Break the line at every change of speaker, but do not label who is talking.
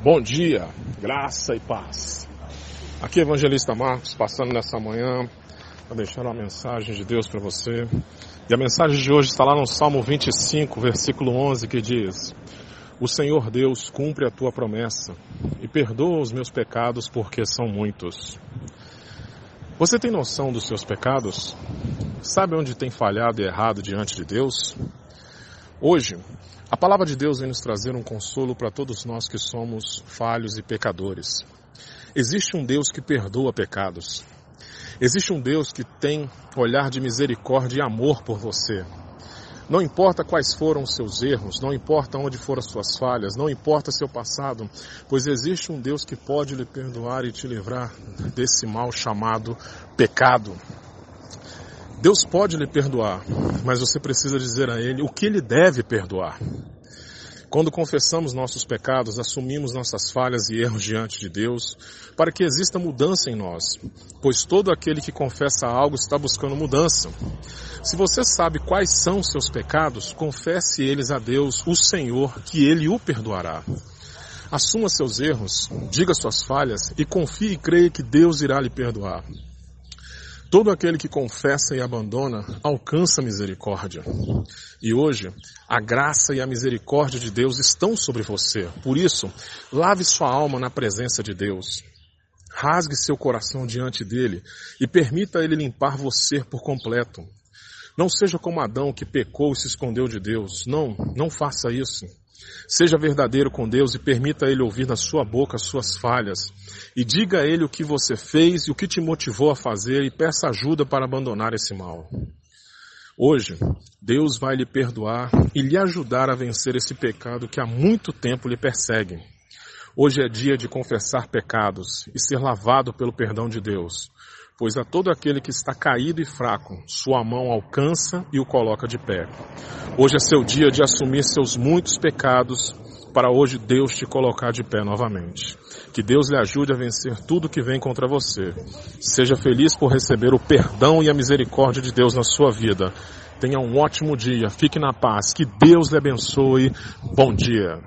Bom dia, graça e paz. Aqui é Evangelista Marcos, passando nessa manhã para deixar uma mensagem de Deus para você. E a mensagem de hoje está lá no Salmo 25, versículo 11, que diz: O Senhor Deus cumpre a tua promessa e perdoa os meus pecados porque são muitos. Você tem noção dos seus pecados? Sabe onde tem falhado e errado diante de Deus? Hoje, a palavra de Deus vem nos trazer um consolo para todos nós que somos falhos e pecadores. Existe um Deus que perdoa pecados. Existe um Deus que tem olhar de misericórdia e amor por você. Não importa quais foram os seus erros, não importa onde foram as suas falhas, não importa seu passado, pois existe um Deus que pode lhe perdoar e te livrar desse mal chamado pecado. Deus pode lhe perdoar, mas você precisa dizer a Ele o que Ele deve perdoar. Quando confessamos nossos pecados, assumimos nossas falhas e erros diante de Deus, para que exista mudança em nós, pois todo aquele que confessa algo está buscando mudança. Se você sabe quais são seus pecados, confesse eles a Deus, o Senhor, que Ele o perdoará. Assuma seus erros, diga suas falhas e confie e creia que Deus irá lhe perdoar. Todo aquele que confessa e abandona alcança misericórdia. E hoje, a graça e a misericórdia de Deus estão sobre você. Por isso, lave sua alma na presença de Deus. Rasgue seu coração diante dele e permita ele limpar você por completo. Não seja como Adão que pecou e se escondeu de Deus. Não, não faça isso. Seja verdadeiro com Deus e permita Ele ouvir da sua boca as suas falhas. E diga a Ele o que você fez e o que te motivou a fazer e peça ajuda para abandonar esse mal. Hoje, Deus vai lhe perdoar e lhe ajudar a vencer esse pecado que há muito tempo lhe persegue. Hoje é dia de confessar pecados e ser lavado pelo perdão de Deus pois a todo aquele que está caído e fraco, sua mão alcança e o coloca de pé. Hoje é seu dia de assumir seus muitos pecados, para hoje Deus te colocar de pé novamente. Que Deus lhe ajude a vencer tudo que vem contra você. Seja feliz por receber o perdão e a misericórdia de Deus na sua vida. Tenha um ótimo dia, fique na paz, que Deus lhe abençoe. Bom dia.